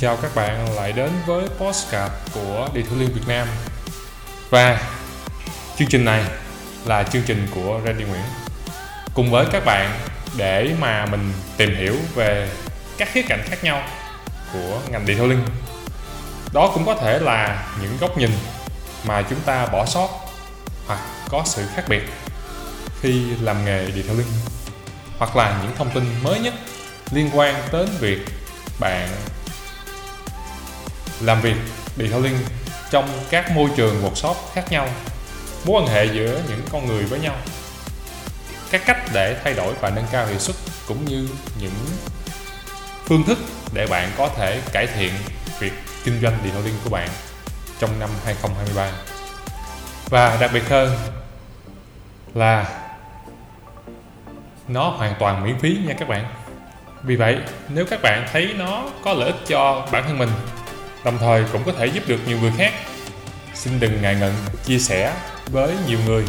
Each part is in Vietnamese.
chào các bạn lại đến với postcard của Đi Thủ Liên Việt Nam. Và chương trình này là chương trình của Randy Nguyễn. Cùng với các bạn để mà mình tìm hiểu về các khía cạnh khác nhau của ngành đi Thủ Liên Đó cũng có thể là những góc nhìn mà chúng ta bỏ sót hoặc có sự khác biệt khi làm nghề đi Thủ Liên hoặc là những thông tin mới nhất liên quan đến việc bạn làm việc detailing trong các môi trường workshop khác nhau, mối quan hệ giữa những con người với nhau. Các cách để thay đổi và nâng cao hiệu suất cũng như những phương thức để bạn có thể cải thiện việc kinh doanh detailing của bạn trong năm 2023 và đặc biệt hơn là nó hoàn toàn miễn phí nha các bạn. Vì vậy, nếu các bạn thấy nó có lợi ích cho bản thân mình đồng thời cũng có thể giúp được nhiều người khác. Xin đừng ngại ngần chia sẻ với nhiều người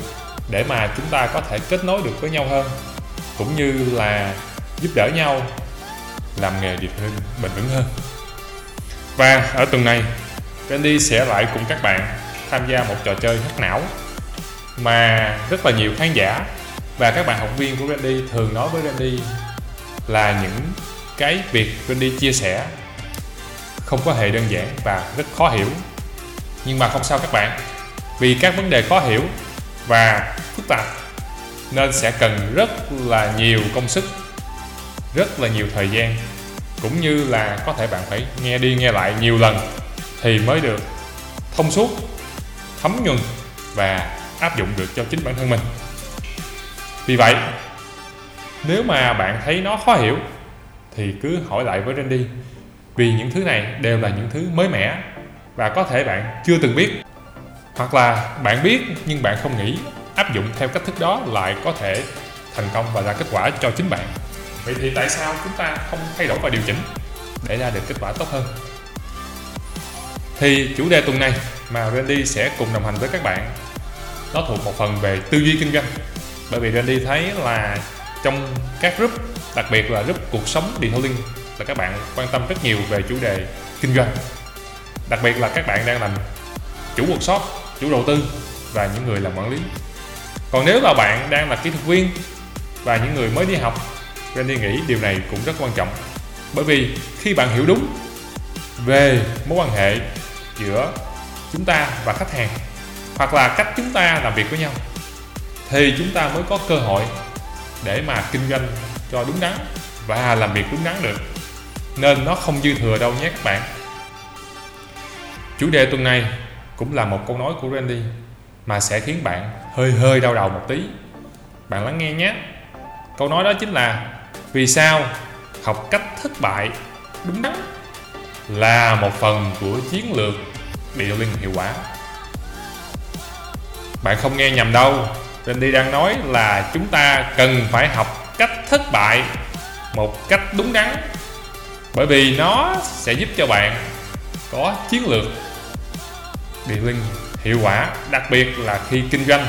để mà chúng ta có thể kết nối được với nhau hơn, cũng như là giúp đỡ nhau làm nghề điệp hơn, bền vững hơn. Và ở tuần này Randy sẽ lại cùng các bạn tham gia một trò chơi hắc não mà rất là nhiều khán giả và các bạn học viên của Randy thường nói với Randy là những cái việc Randy chia sẻ không có hề đơn giản và rất khó hiểu. Nhưng mà không sao các bạn, vì các vấn đề khó hiểu và phức tạp nên sẽ cần rất là nhiều công sức, rất là nhiều thời gian, cũng như là có thể bạn phải nghe đi nghe lại nhiều lần thì mới được thông suốt, thấm nhuần và áp dụng được cho chính bản thân mình. Vì vậy, nếu mà bạn thấy nó khó hiểu thì cứ hỏi lại với Randy vì những thứ này đều là những thứ mới mẻ và có thể bạn chưa từng biết. Hoặc là bạn biết nhưng bạn không nghĩ, áp dụng theo cách thức đó lại có thể thành công và ra kết quả cho chính bạn. Vậy thì tại sao chúng ta không thay đổi và điều chỉnh để ra được kết quả tốt hơn? Thì chủ đề tuần này mà Randy sẽ cùng đồng hành với các bạn, nó thuộc một phần về tư duy kinh doanh. Bởi vì Randy thấy là trong các group, đặc biệt là group cuộc sống detailing là các bạn quan tâm rất nhiều về chủ đề kinh doanh. Đặc biệt là các bạn đang làm chủ workshop, chủ đầu tư và những người làm quản lý. Còn nếu là bạn đang là kỹ thuật viên và những người mới đi học Randy nghĩ điều này cũng rất quan trọng. Bởi vì khi bạn hiểu đúng về mối quan hệ giữa chúng ta và khách hàng, hoặc là cách chúng ta làm việc với nhau, thì chúng ta mới có cơ hội để mà kinh doanh cho đúng đắn và làm việc đúng đắn được nên nó không dư thừa đâu nhé các bạn. Chủ đề tuần này cũng là một câu nói của Randy mà sẽ khiến bạn hơi hơi đau đầu một tí. Bạn lắng nghe nhé. Câu nói đó chính là vì sao học cách thất bại đúng đắn là một phần của chiến lược điều linh hiệu quả. Bạn không nghe nhầm đâu. Randy đang nói là chúng ta cần phải học cách thất bại một cách đúng đắn bởi vì nó sẽ giúp cho bạn có chiến lược điện linh hiệu quả, đặc biệt là khi kinh doanh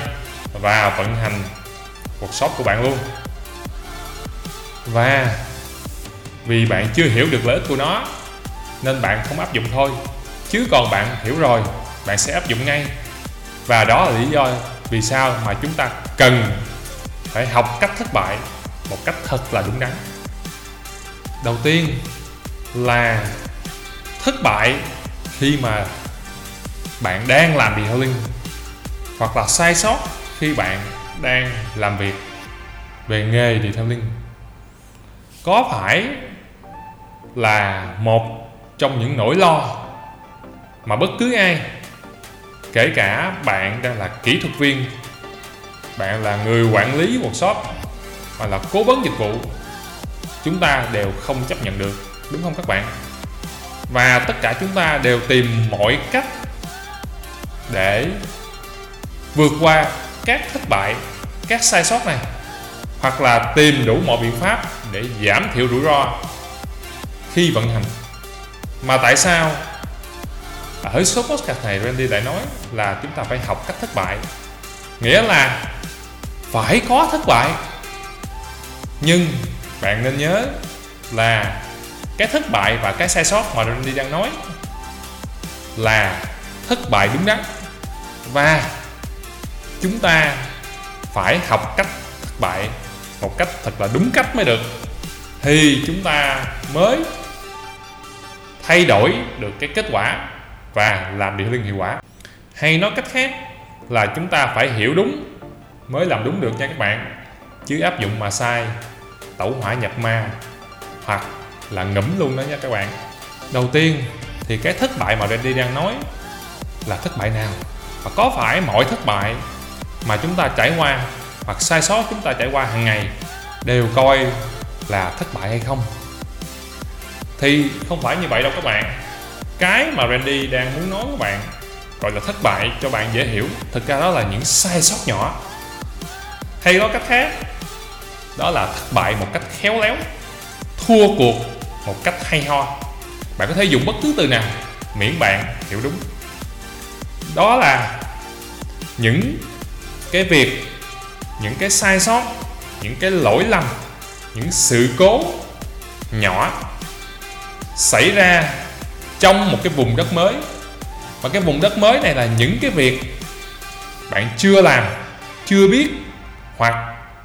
và vận hành cuộc sống của bạn luôn. Và vì bạn chưa hiểu được lợi ích của nó, nên bạn không áp dụng thôi. Chứ còn bạn hiểu rồi, bạn sẽ áp dụng ngay. Và đó là lý do vì sao mà chúng ta cần phải học cách thất bại một cách thật là đúng đắn. Đầu tiên là thất bại khi mà bạn đang làm detailing hoặc là sai sót khi bạn đang làm việc về nghề detailing có phải là một trong những nỗi lo mà bất cứ ai, kể cả bạn đang là kỹ thuật viên, bạn là người quản lý một shop hoặc là cố vấn dịch vụ, chúng ta đều không chấp nhận được đúng không các bạn? Và tất cả chúng ta đều tìm mọi cách để vượt qua các thất bại, các sai sót này, hoặc là tìm đủ mọi biện pháp để giảm thiểu rủi ro khi vận hành. Mà tại sao ở số podcast này Randy lại nói là chúng ta phải học cách thất bại? Nghĩa là phải có thất bại. Nhưng bạn nên nhớ là cái thất bại và cái sai sót mà Randy đang nói là thất bại đúng đắn. Và chúng ta phải học cách thất bại một cách thật là đúng cách mới được. Thì chúng ta mới thay đổi được cái kết quả và làm điều liên hiệu quả. Hay nói cách khác là chúng ta phải hiểu đúng, mới làm đúng được nha các bạn. Chứ áp dụng mà sai, tẩu hỏa nhập ma hoặc là ngẫm luôn đó nha các bạn. Đầu tiên thì cái thất bại mà Randy đang nói là thất bại nào? Và có phải mọi thất bại mà chúng ta trải qua hoặc sai sót chúng ta trải qua hàng ngày đều coi là thất bại hay không? Thì không phải như vậy đâu các bạn. Cái mà Randy đang muốn nói các bạn gọi là thất bại cho bạn dễ hiểu, thực ra đó là những sai sót nhỏ. Hay nói cách khác, đó là thất bại một cách khéo léo thua cuộc một cách hay ho. Bạn có thể dùng bất cứ từ nào miễn bạn hiểu đúng. Đó là những cái việc, những cái sai sót, những cái lỗi lầm, những sự cố nhỏ xảy ra trong một cái vùng đất mới. Và cái vùng đất mới này là những cái việc bạn chưa làm, chưa biết hoặc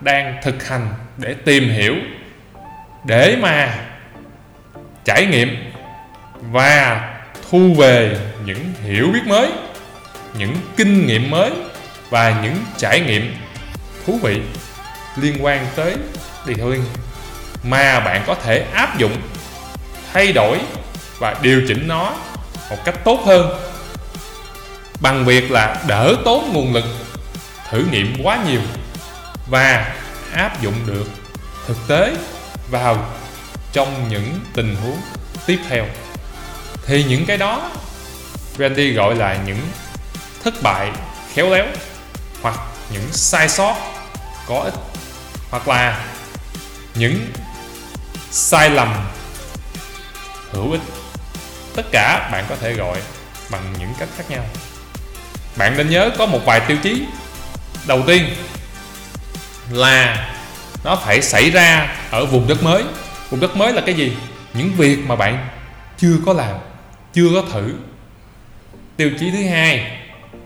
đang thực hành để tìm hiểu để mà trải nghiệm và thu về những hiểu biết mới, những kinh nghiệm mới và những trải nghiệm thú vị liên quan tới detailing mà bạn có thể áp dụng, thay đổi và điều chỉnh nó một cách tốt hơn. Bằng việc là đỡ tốn nguồn lực, thử nghiệm quá nhiều và áp dụng được thực tế vào trong những tình huống tiếp theo. Thì những cái đó, Randy gọi là những thất bại, khéo léo, hoặc những sai sót, có ích, hoặc là những sai lầm hữu ích. Tất cả bạn có thể gọi bằng những cách khác nhau. Bạn nên nhớ có một vài tiêu chí. Đầu tiên là nó phải xảy ra ở vùng đất mới. Vùng đất mới là cái gì? Những việc mà bạn chưa có làm, chưa có thử. Tiêu chí thứ hai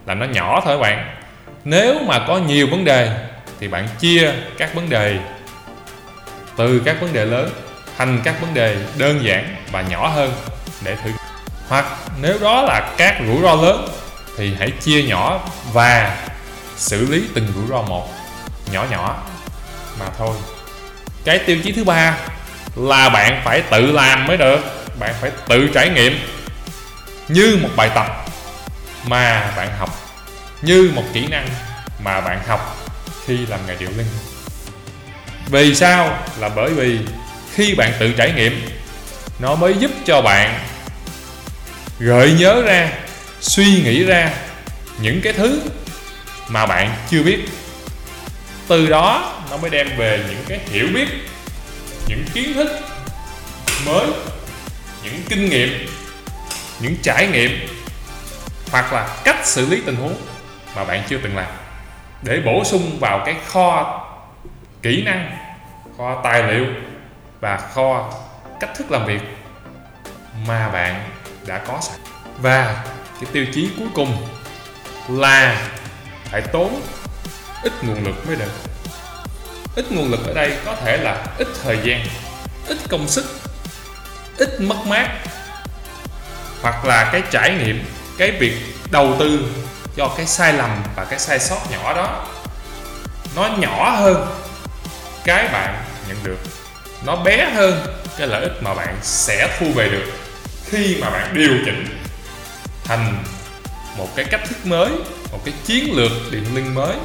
là nó nhỏ thôi bạn. Nếu mà có nhiều vấn đề thì bạn chia các vấn đề từ các vấn đề lớn thành các vấn đề đơn giản và nhỏ hơn để thử. Hoặc nếu đó là các rủi ro lớn thì hãy chia nhỏ và xử lý từng rủi ro một, nhỏ nhỏ mà thôi. Cái tiêu chí thứ ba là bạn phải tự làm mới được. Bạn phải tự trải nghiệm như một bài tập mà bạn học, như một kỹ năng mà bạn học khi làm nghề điệu linh vì sao? Là bởi vì khi bạn tự trải nghiệm, nó mới giúp cho bạn gợi nhớ ra, suy nghĩ ra những cái thứ mà bạn chưa biết. Từ đó nó mới đem về những cái hiểu biết, những kiến thức mới, những kinh nghiệm, những trải nghiệm, hoặc là cách xử lý tình huống mà bạn chưa từng làm. Để bổ sung vào cái kho kỹ năng, kho tài liệu và kho cách thức làm việc mà bạn đã có sẵn. Và cái tiêu chí cuối cùng là phải tốn ít nguồn lực mới được ít nguồn lực ở đây có thể là ít thời gian, ít công sức, ít mất mát, hoặc là cái trải nghiệm, cái việc đầu tư cho cái sai lầm và cái sai sót nhỏ đó. Nó nhỏ hơn cái bạn nhận được. Nó bé hơn cái lợi ích mà bạn sẽ thu về được khi mà bạn điều chỉnh thành một cái cách thức mới, một cái chiến lược điện linh mới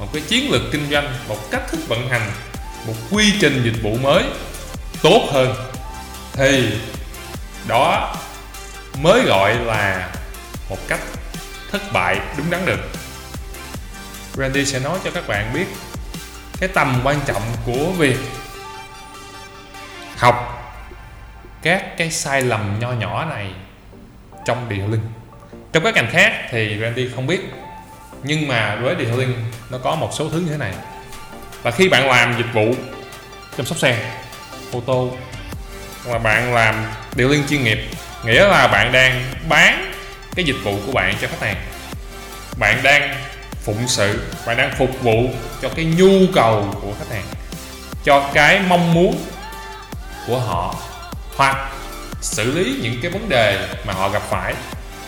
một cái chiến lược kinh doanh, một cách thức vận hành, một quy trình dịch vụ mới tốt hơn. Thì đó mới gọi là một cách thất bại đúng đắn được. Randy sẽ nói cho các bạn biết cái tầm quan trọng của việc học các cái sai lầm nho nhỏ này trong detailing trong các ngành khác thì Randy không biết nhưng mà với detailing nó có một số thứ như thế này. Và khi bạn làm dịch vụ chăm sóc xe, ô tô mà bạn làm điều liên chuyên nghiệp, nghĩa là bạn đang bán cái dịch vụ của bạn cho khách hàng. Bạn đang phụng sự, bạn đang phục vụ cho cái nhu cầu của khách hàng, cho cái mong muốn của họ, hoặc xử lý những cái vấn đề mà họ gặp phải,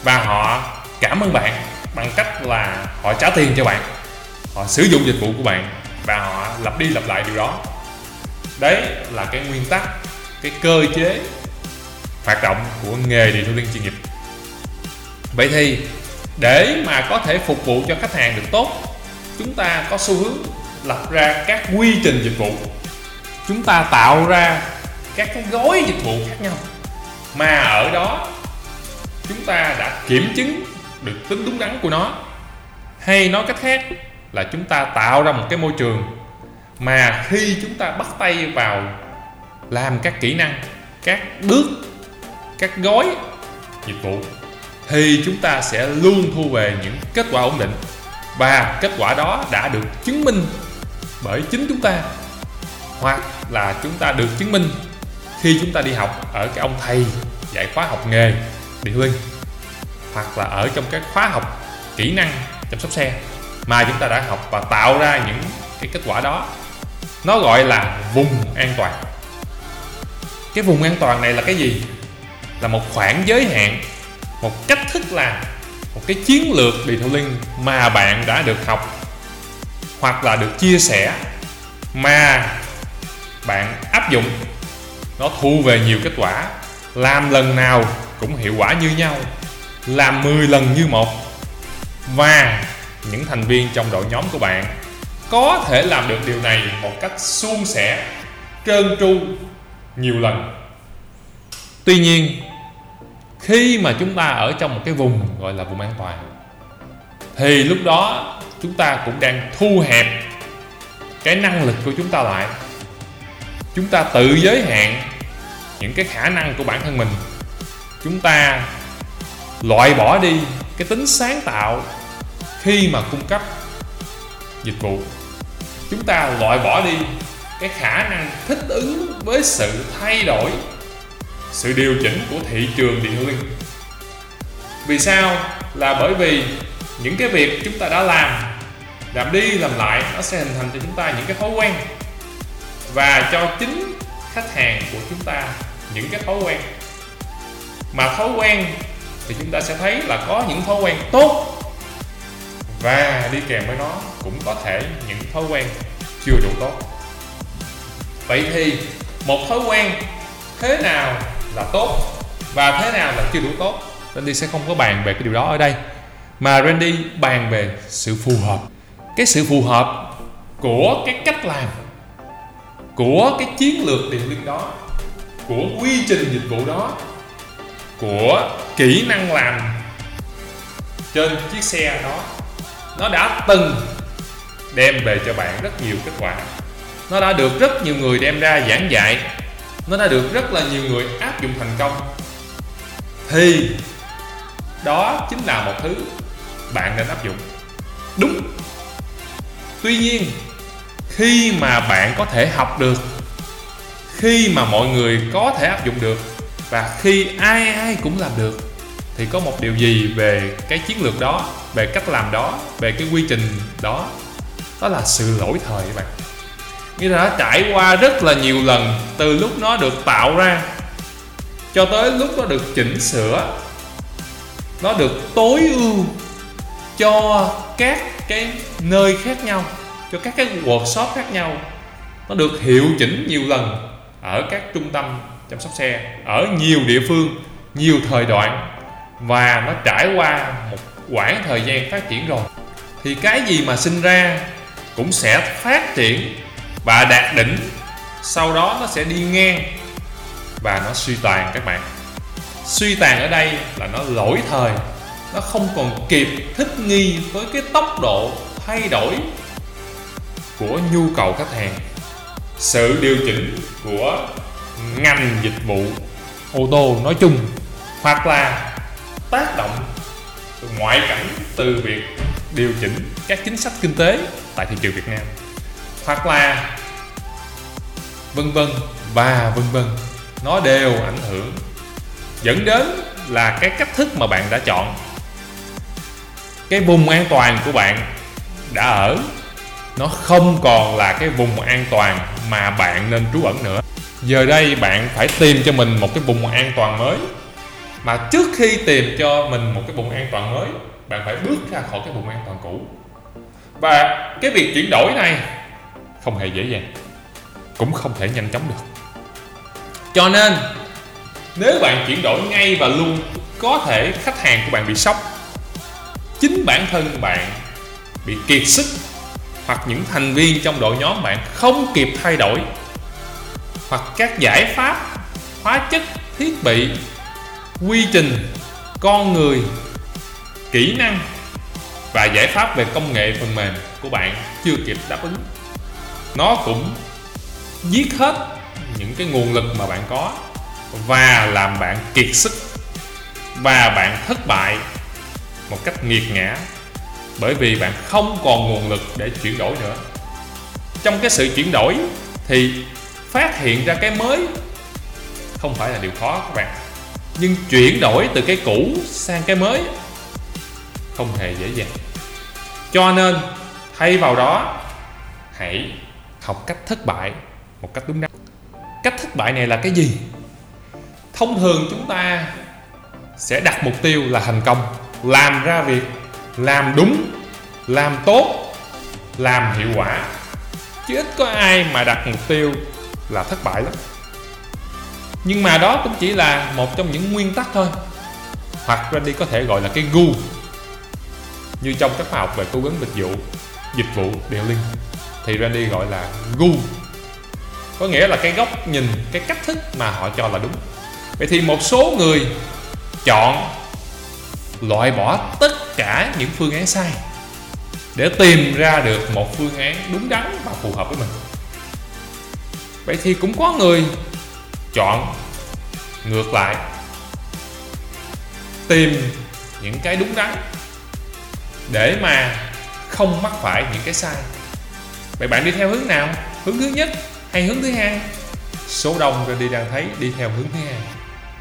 và họ cảm ơn bạn bằng cách là họ trả tiền cho bạn, họ sử dụng dịch vụ của bạn và họ lặp đi lặp lại điều đó. Đấy là cái nguyên tắc, cái cơ chế hoạt động của nghề điện thoại liên chuyên nghiệp. Vậy thì để mà có thể phục vụ cho khách hàng được tốt, chúng ta có xu hướng lập ra các quy trình dịch vụ. Chúng ta tạo ra các cái gói dịch vụ khác nhau. Mà ở đó, chúng ta đã kiểm chứng được tính đúng đắn của nó. Hay nói cách khác là chúng ta tạo ra một cái môi trường mà khi chúng ta bắt tay vào làm các kỹ năng, các bước, các gói dịch vụ, thì chúng ta sẽ luôn thu về những kết quả ổn định. Và kết quả đó đã được chứng minh bởi chính chúng ta. Hoặc là chúng ta được chứng minh khi chúng ta đi học ở cái ông thầy dạy khóa học nghề điện linh hoặc là ở trong các khóa học kỹ năng chăm sóc xe, mà chúng ta đã học và tạo ra những cái kết quả đó. Nó gọi là vùng an toàn. Cái vùng an toàn này là cái gì? Là một khoảng giới hạn, một cách thức làm, một cái chiến lược đi thủ linh mà bạn đã được học hoặc là được chia sẻ mà bạn áp dụng. Nó thu về nhiều kết quả, làm lần nào cũng hiệu quả như nhau làm 10 lần như một. Và những thành viên trong đội nhóm của bạn có thể làm được điều này một cách suôn sẻ, trơn tru nhiều lần. Tuy nhiên, khi mà chúng ta ở trong một cái vùng gọi là vùng an toàn, thì lúc đó chúng ta cũng đang thu hẹp cái năng lực của chúng ta lại. Chúng ta tự giới hạn những cái khả năng của bản thân mình. Chúng ta loại bỏ đi cái tính sáng tạo khi mà cung cấp dịch vụ. Chúng ta loại bỏ đi cái khả năng thích ứng với sự thay đổi, sự điều chỉnh của thị trường điện linh vì sao? Là bởi vì những cái việc chúng ta đã làm làm đi làm lại, nó sẽ hình thành cho chúng ta những cái thói quen. Và cho chính khách hàng của chúng ta những cái thói quen. Mà thói quen thì chúng ta sẽ thấy là có những thói quen tốt. Và đi kèm với nó cũng có thể những thói quen chưa đủ tốt. Vậy thì một thói quen thế nào là tốt và thế nào là chưa đủ tốt? Randy sẽ không có bàn về cái điều đó ở đây, mà Randy bàn về sự phù hợp. Cái sự phù hợp của cái cách làm, của cái chiến lược điện lực đó, của quy trình dịch vụ đó của kỹ năng làm trên chiếc xe đó. Nó đã từng đem về cho bạn rất nhiều kết quả. Nó đã được rất nhiều người đem ra giảng dạy. Nó đã được rất là nhiều người áp dụng thành công. Thì đó chính là một thứ bạn nên áp dụng. Đúng. Tuy nhiên, khi mà bạn có thể học được, khi mà mọi người có thể áp dụng được và khi ai ai cũng làm được, thì có một điều gì về cái chiến lược đó, về cách làm đó, về cái quy trình đó? Đó là sự lỗi thời các bạn. Nghĩa là nó trải qua rất là nhiều lần từ lúc nó được tạo ra cho tới lúc nó được chỉnh sửa, nó được tối ưu cho các cái nơi khác nhau, cho các cái workshop khác nhau. Nó được hiệu chỉnh nhiều lần ở các trung tâm chăm sóc xe ở nhiều địa phương, nhiều thời đoạn và nó trải qua một quãng thời gian phát triển rồi. Thì cái gì mà sinh ra cũng sẽ phát triển và đạt đỉnh. Sau đó nó sẽ đi ngang và nó suy tàn các bạn. Suy tàn ở đây là nó lỗi thời, nó không còn kịp thích nghi với cái tốc độ thay đổi của nhu cầu khách hàng. Sự điều chỉnh của ngành dịch vụ, ô tô nói chung, hoặc là tác động ngoại cảnh từ việc điều chỉnh các chính sách kinh tế tại thị trường Việt Nam, hoặc là vân vân và vân vân, nó đều ảnh hưởng, dẫn đến là cái cách thức mà bạn đã chọn, cái vùng an toàn của bạn đã ở, nó không còn là cái vùng an toàn mà bạn nên trú ẩn nữa giờ đây bạn phải tìm cho mình một cái vùng an toàn mới. Mà trước khi tìm cho mình một cái vùng an toàn mới, bạn phải bước ra khỏi cái vùng an toàn cũ. Và cái việc chuyển đổi này không hề dễ dàng, cũng không thể nhanh chóng được. Cho nên, nếu bạn chuyển đổi ngay và luôn, có thể khách hàng của bạn bị sốc, chính bản thân bạn bị kiệt sức, hoặc những thành viên trong đội nhóm bạn không kịp thay đổi hoặc các giải pháp, hóa chất, thiết bị, quy trình, con người, kỹ năng và giải pháp về công nghệ phần mềm của bạn chưa kịp đáp ứng. Nó cũng giết hết những cái nguồn lực mà bạn có và làm bạn kiệt sức và bạn thất bại một cách nghiệt ngã bởi vì bạn không còn nguồn lực để chuyển đổi nữa. Trong cái sự chuyển đổi thì phát hiện ra cái mới. Không phải là điều khó các bạn, nhưng chuyển đổi từ cái cũ sang cái mới không hề dễ dàng. Cho nên, thay vào đó, hãy học cách thất bại một cách đúng đắn. Cách thất bại này là cái gì? Thông thường chúng ta sẽ đặt mục tiêu là thành công, làm ra việc, làm đúng, làm tốt, làm hiệu quả. Chứ ít có ai mà đặt mục tiêu là thất bại lắm. Nhưng mà đó cũng chỉ là một trong những nguyên tắc thôi. Hoặc Randy có thể gọi là cái gu. Như trong các khóa học về cố vấn dịch vụ dịch vụ điều linh thì Randy gọi là gu. Có nghĩa là cái góc nhìn, cái cách thức mà họ cho là đúng. Vậy thì một số người chọn loại bỏ tất cả những phương án sai để tìm ra được một phương án đúng đắn và phù hợp với mình vậy thì cũng có người chọn ngược lại, tìm những cái đúng đắn để mà không mắc phải những cái sai. Vậy bạn đi theo hướng nào? Hướng thứ nhất hay hướng thứ hai? Số đông rồi đi đang thấy, đi theo hướng thứ hai.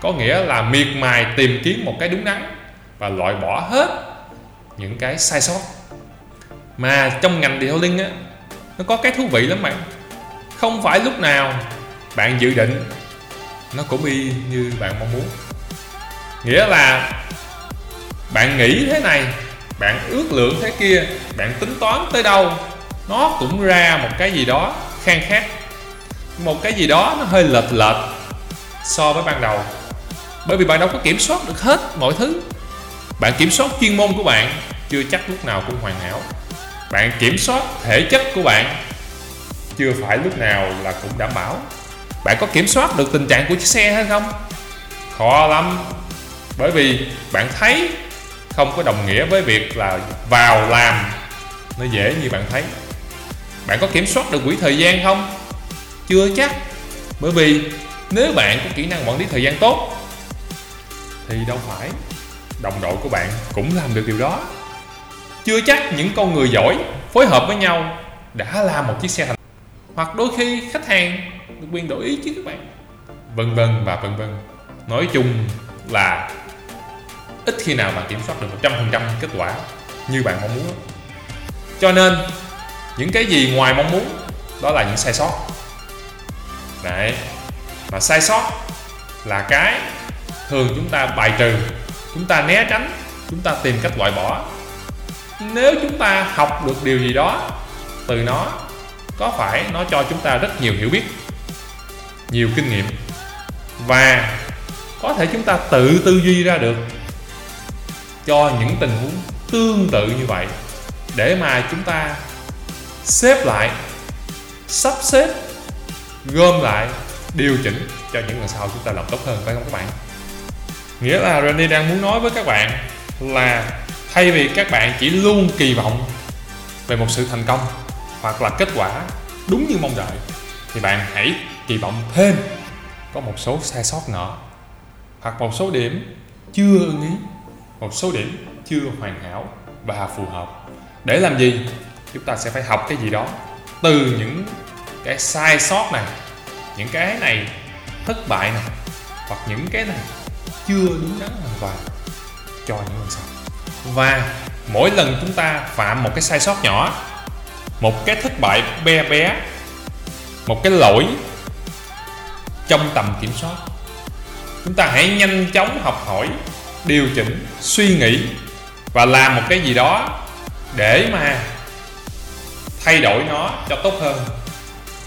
Có nghĩa là miệt mài tìm kiếm một cái đúng đắn và loại bỏ hết những cái sai sót. Mà trong ngành detailing á, nó có cái thú vị lắm bạn không phải lúc nào bạn dự định nó cũng y như bạn mong muốn. Nghĩa là bạn nghĩ thế này, bạn ước lượng thế kia, bạn tính toán tới đâu, nó cũng ra một cái gì đó khang khác một cái gì đó nó hơi lệch lệch so với ban đầu. Bởi vì bạn đâu có kiểm soát được hết mọi thứ. Bạn kiểm soát chuyên môn của bạn chưa chắc lúc nào cũng hoàn hảo. Bạn kiểm soát thể chất của bạn chưa phải lúc nào là cũng đảm bảo. Bạn có kiểm soát được tình trạng của chiếc xe hay không? Khó lắm. Bởi vì bạn thấy không có đồng nghĩa với việc là vào làm nó dễ như bạn thấy. Bạn có kiểm soát được quỹ thời gian không? Chưa chắc. Bởi vì nếu bạn có kỹ năng quản lý thời gian tốt, thì đâu phải đồng đội của bạn cũng làm được điều đó. Chưa chắc những con người giỏi phối hợp với nhau đã làm một chiếc xe thành hoặc đôi khi khách hàng được quyền đổi ý chứ các bạn. Vân vân và vân vân. Nói chung là ít khi nào bạn kiểm soát được 100% kết quả như bạn mong muốn. Cho nên, những cái gì ngoài mong muốn, đó là những sai sót. Đấy, mà sai sót là cái thường chúng ta bài trừ, chúng ta né tránh, chúng ta tìm cách loại bỏ. Nếu chúng ta học được điều gì đó từ nó có phải nó cho chúng ta rất nhiều hiểu biết, nhiều kinh nghiệm? Và có thể chúng ta tự tư duy ra được cho những tình huống tương tự như vậy để mà chúng ta xếp lại, sắp xếp, gom lại, điều chỉnh cho những lần sau chúng ta làm tốt hơn, phải không các bạn? Nghĩa là Randy đang muốn nói với các bạn là thay vì các bạn chỉ luôn kỳ vọng về một sự thành công hoặc là kết quả đúng như mong đợi, thì bạn hãy kỳ vọng thêm có một số sai sót nhỏ hoặc một số điểm chưa ưng ý, một số điểm chưa hoàn hảo và phù hợp. Để làm gì? Chúng ta sẽ phải học cái gì đó. Từ những cái sai sót này, những cái này thất bại này, hoặc những cái này chưa đúng đắn hoàn toàn cho những lần sau. Và mỗi lần chúng ta phạm một cái sai sót nhỏ một cái thất bại be bé. Một cái lỗi trong tầm kiểm soát. Chúng ta hãy nhanh chóng học hỏi, điều chỉnh, suy nghĩ và làm một cái gì đó để mà thay đổi nó cho tốt hơn.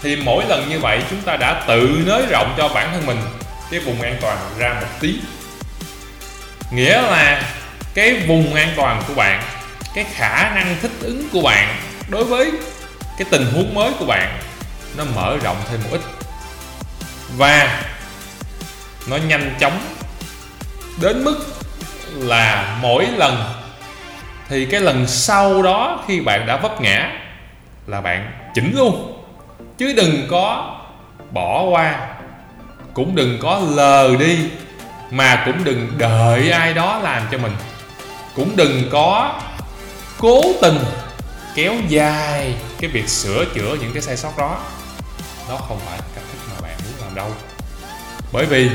Thì mỗi lần như vậy chúng ta đã tự nới rộng cho bản thân mình cái vùng an toàn ra một tí. Nghĩa là cái vùng an toàn của bạn, cái khả năng thích ứng của bạn đối với cái tình huống mới của bạn, nó mở rộng thêm một ít. Và nó nhanh chóng đến mức là mỗi lần, thì cái lần sau đó khi bạn đã vấp ngã là bạn chỉnh luôn. Chứ đừng có bỏ qua, cũng đừng có lờ đi, mà cũng đừng đợi ai đó làm cho mình. Cũng đừng có cố tình kéo dài cái việc sửa chữa những cái sai sót đó. Đó không phải cách thức mà bạn muốn làm đâu. Bởi vì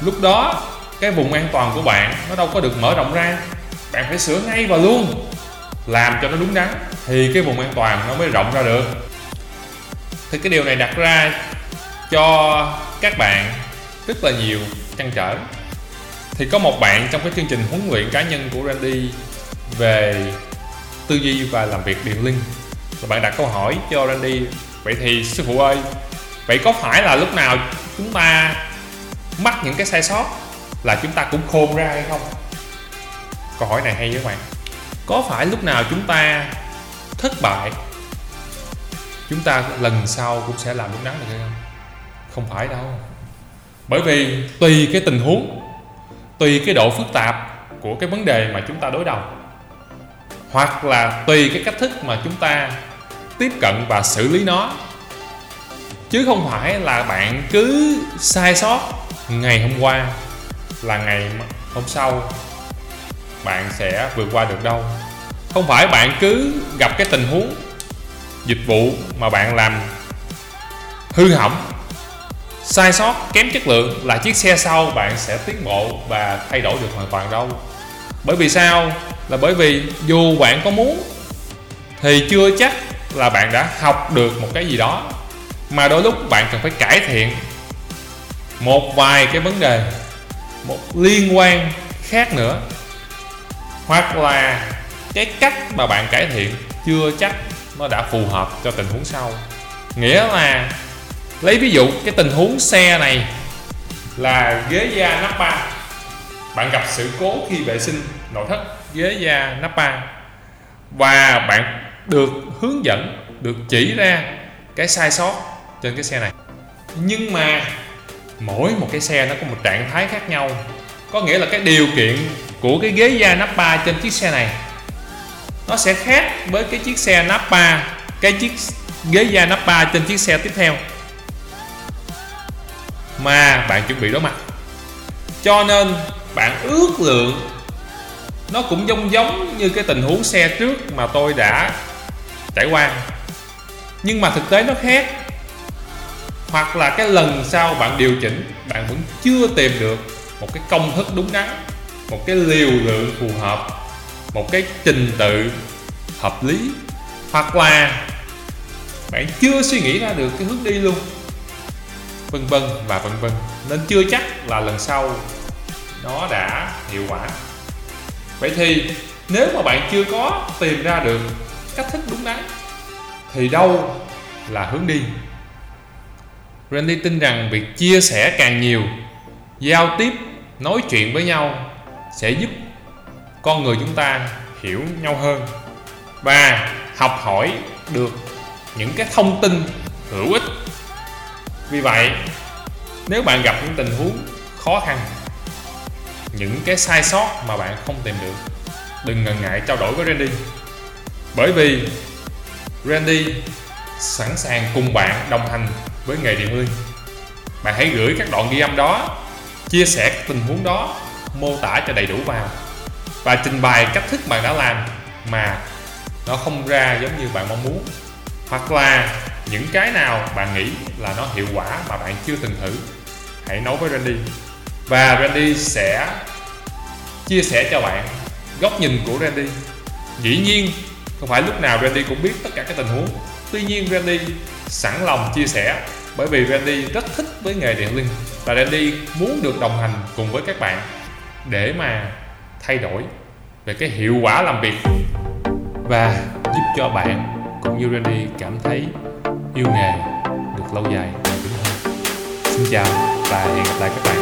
lúc đó cái vùng an toàn của bạn nó đâu có được mở rộng ra. Bạn phải sửa ngay và luôn, làm cho nó đúng đắn thì cái vùng an toàn nó mới rộng ra được. Thì cái điều này đặt ra cho các bạn rất là nhiều trăn trở. Thì có một bạn trong cái chương trình huấn luyện cá nhân của Randy về tư duy và làm việc điện linh và bạn đặt câu hỏi cho Randy, vậy thì sư phụ ơi, vậy có phải là lúc nào chúng ta mắc những cái sai sót là chúng ta cũng khôn ra hay không? Câu hỏi này hay với các bạn. Có phải lúc nào chúng ta thất bại, chúng ta lần sau cũng sẽ làm đúng đắn được hay không? Không phải đâu. Bởi vì tùy cái tình huống, tùy cái độ phức tạp của cái vấn đề mà chúng ta đối đầu hoặc là tùy cái cách thức mà chúng ta tiếp cận và xử lý nó. Chứ không phải là bạn cứ sai sót ngày hôm qua là ngày hôm sau bạn sẽ vượt qua được đâu. Không phải bạn cứ gặp cái tình huống dịch vụ mà bạn làm hư hỏng, sai sót, kém chất lượng là chiếc xe sau bạn sẽ tiến bộ và thay đổi được hoàn toàn đâu bởi vì sao? Là bởi vì dù bạn có muốn, thì chưa chắc là bạn đã học được một cái gì đó. Mà đôi lúc bạn cần phải cải thiện một vài cái vấn đề, một liên quan khác nữa. Hoặc là cái cách mà bạn cải thiện chưa chắc nó đã phù hợp cho tình huống sau. Nghĩa là, lấy ví dụ, cái tình huống xe này là ghế da nắp ba. Bạn gặp sự cố khi vệ sinh nội thất ghế da nắp và bạn được hướng dẫn, được chỉ ra cái sai sót trên cái xe này. Nhưng mà mỗi một cái xe nó có một trạng thái khác nhau. Có nghĩa là cái điều kiện của cái ghế da nắp ba trên chiếc xe này, nó sẽ khác với cái chiếc xe nắp ba cái chiếc ghế da nắp ba trên chiếc xe tiếp theo. Mà bạn chuẩn bị đối mặt. Cho nên bạn ước lượng nó cũng giống giống như cái tình huống xe trước mà tôi đã trải qua. Nhưng mà thực tế nó khác. Hoặc là cái lần sau bạn điều chỉnh, bạn vẫn chưa tìm được một cái công thức đúng đắn, một cái liều lượng phù hợp, một cái trình tự hợp lý. Hoặc là bạn chưa suy nghĩ ra được cái hướng đi luôn. Vân vân và vân vân. Nên chưa chắc là lần sau nó đã hiệu quả vậy thì nếu mà bạn chưa có tìm ra được cách thức đúng đắn, thì đâu là hướng đi? Randy tin rằng việc chia sẻ càng nhiều, giao tiếp, nói chuyện với nhau sẽ giúp con người chúng ta hiểu nhau hơn và học hỏi được những cái thông tin hữu ích. Vì vậy, nếu bạn gặp những tình huống khó khăn những cái sai sót mà bạn không tìm được. Đừng ngần ngại trao đổi với Randy. Bởi vì Randy sẵn sàng cùng bạn đồng hành với nghề điện linh bạn hãy gửi các đoạn ghi âm đó, chia sẻ các tình huống đó, mô tả cho đầy đủ vào và trình bày cách thức bạn đã làm mà nó không ra giống như bạn mong muốn. Hoặc là những cái nào bạn nghĩ là nó hiệu quả mà bạn chưa từng thử, hãy nói với Randy và Randy sẽ chia sẻ cho bạn góc nhìn của Randy. Dĩ nhiên, không phải lúc nào Randy cũng biết tất cả các tình huống. Tuy nhiên, Randy sẵn lòng chia sẻ bởi vì Randy rất thích với nghề điện linh và Randy muốn được đồng hành cùng với các bạn để mà thay đổi về cái hiệu quả làm việc và giúp cho bạn cũng như Randy cảm thấy yêu nghề được lâu dài và vững hơn. Xin chào và hẹn gặp lại các bạn.